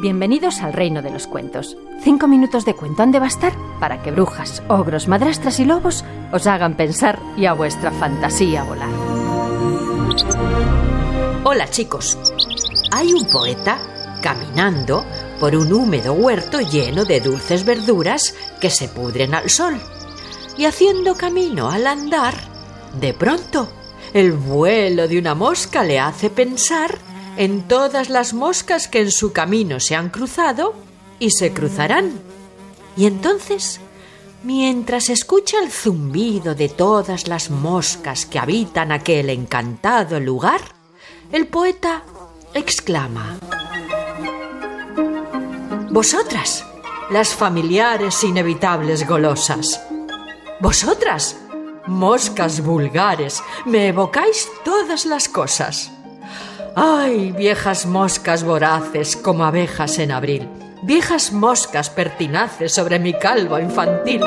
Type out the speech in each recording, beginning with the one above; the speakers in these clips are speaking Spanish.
Bienvenidos al reino de los cuentos. Cinco minutos de cuento han de bastar para que brujas, ogros, madrastras y lobos os hagan pensar y a vuestra fantasía volar. Hola chicos. Hay un poeta caminando por un húmedo huerto lleno de dulces verduras que se pudren al sol. Y haciendo camino al andar, de pronto, el vuelo de una mosca le hace pensar en todas las moscas que en su camino se han cruzado y se cruzarán. Y entonces, mientras escucha el zumbido de todas las moscas que habitan aquel encantado lugar, el poeta exclama Vosotras, las familiares inevitables golosas. Vosotras, moscas vulgares, me evocáis todas las cosas. ¡Ay, viejas moscas voraces como abejas en abril! Viejas moscas pertinaces sobre mi calvo infantil.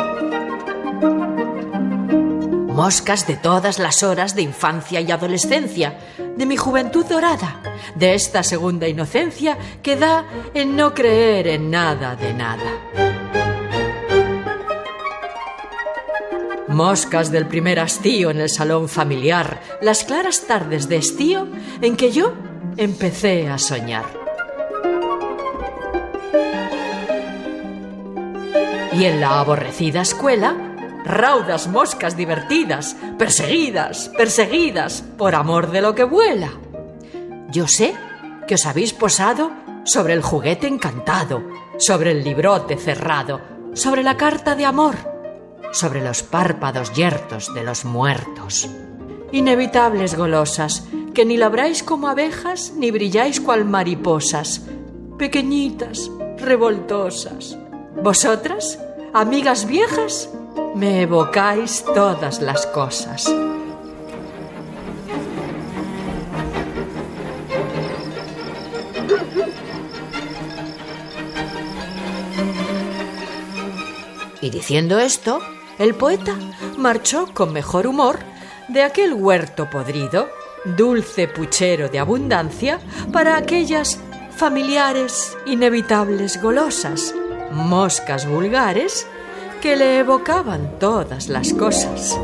Moscas de todas las horas de infancia y adolescencia, de mi juventud dorada, de esta segunda inocencia que da en no creer en nada de nada. Moscas del primer hastío en el salón familiar, las claras tardes de estío en que yo empecé a soñar. Y en la aborrecida escuela, raudas moscas divertidas, perseguidas, perseguidas por amor de lo que vuela. Yo sé que os habéis posado sobre el juguete encantado, sobre el librote cerrado, sobre la carta de amor sobre los párpados yertos de los muertos. Inevitables golosas, que ni labráis como abejas ni brilláis cual mariposas, pequeñitas, revoltosas. Vosotras, amigas viejas, me evocáis todas las cosas. Y diciendo esto, el poeta marchó con mejor humor de aquel huerto podrido, dulce puchero de abundancia, para aquellas familiares, inevitables golosas, moscas vulgares, que le evocaban todas las cosas.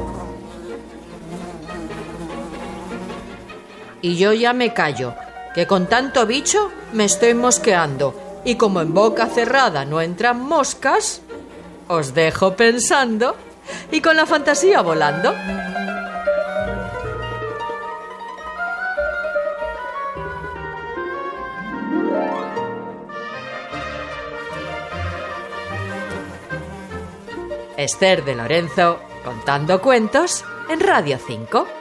Y yo ya me callo, que con tanto bicho me estoy mosqueando, y como en boca cerrada no entran moscas, os dejo pensando y con la fantasía volando. Esther de Lorenzo contando cuentos en Radio 5.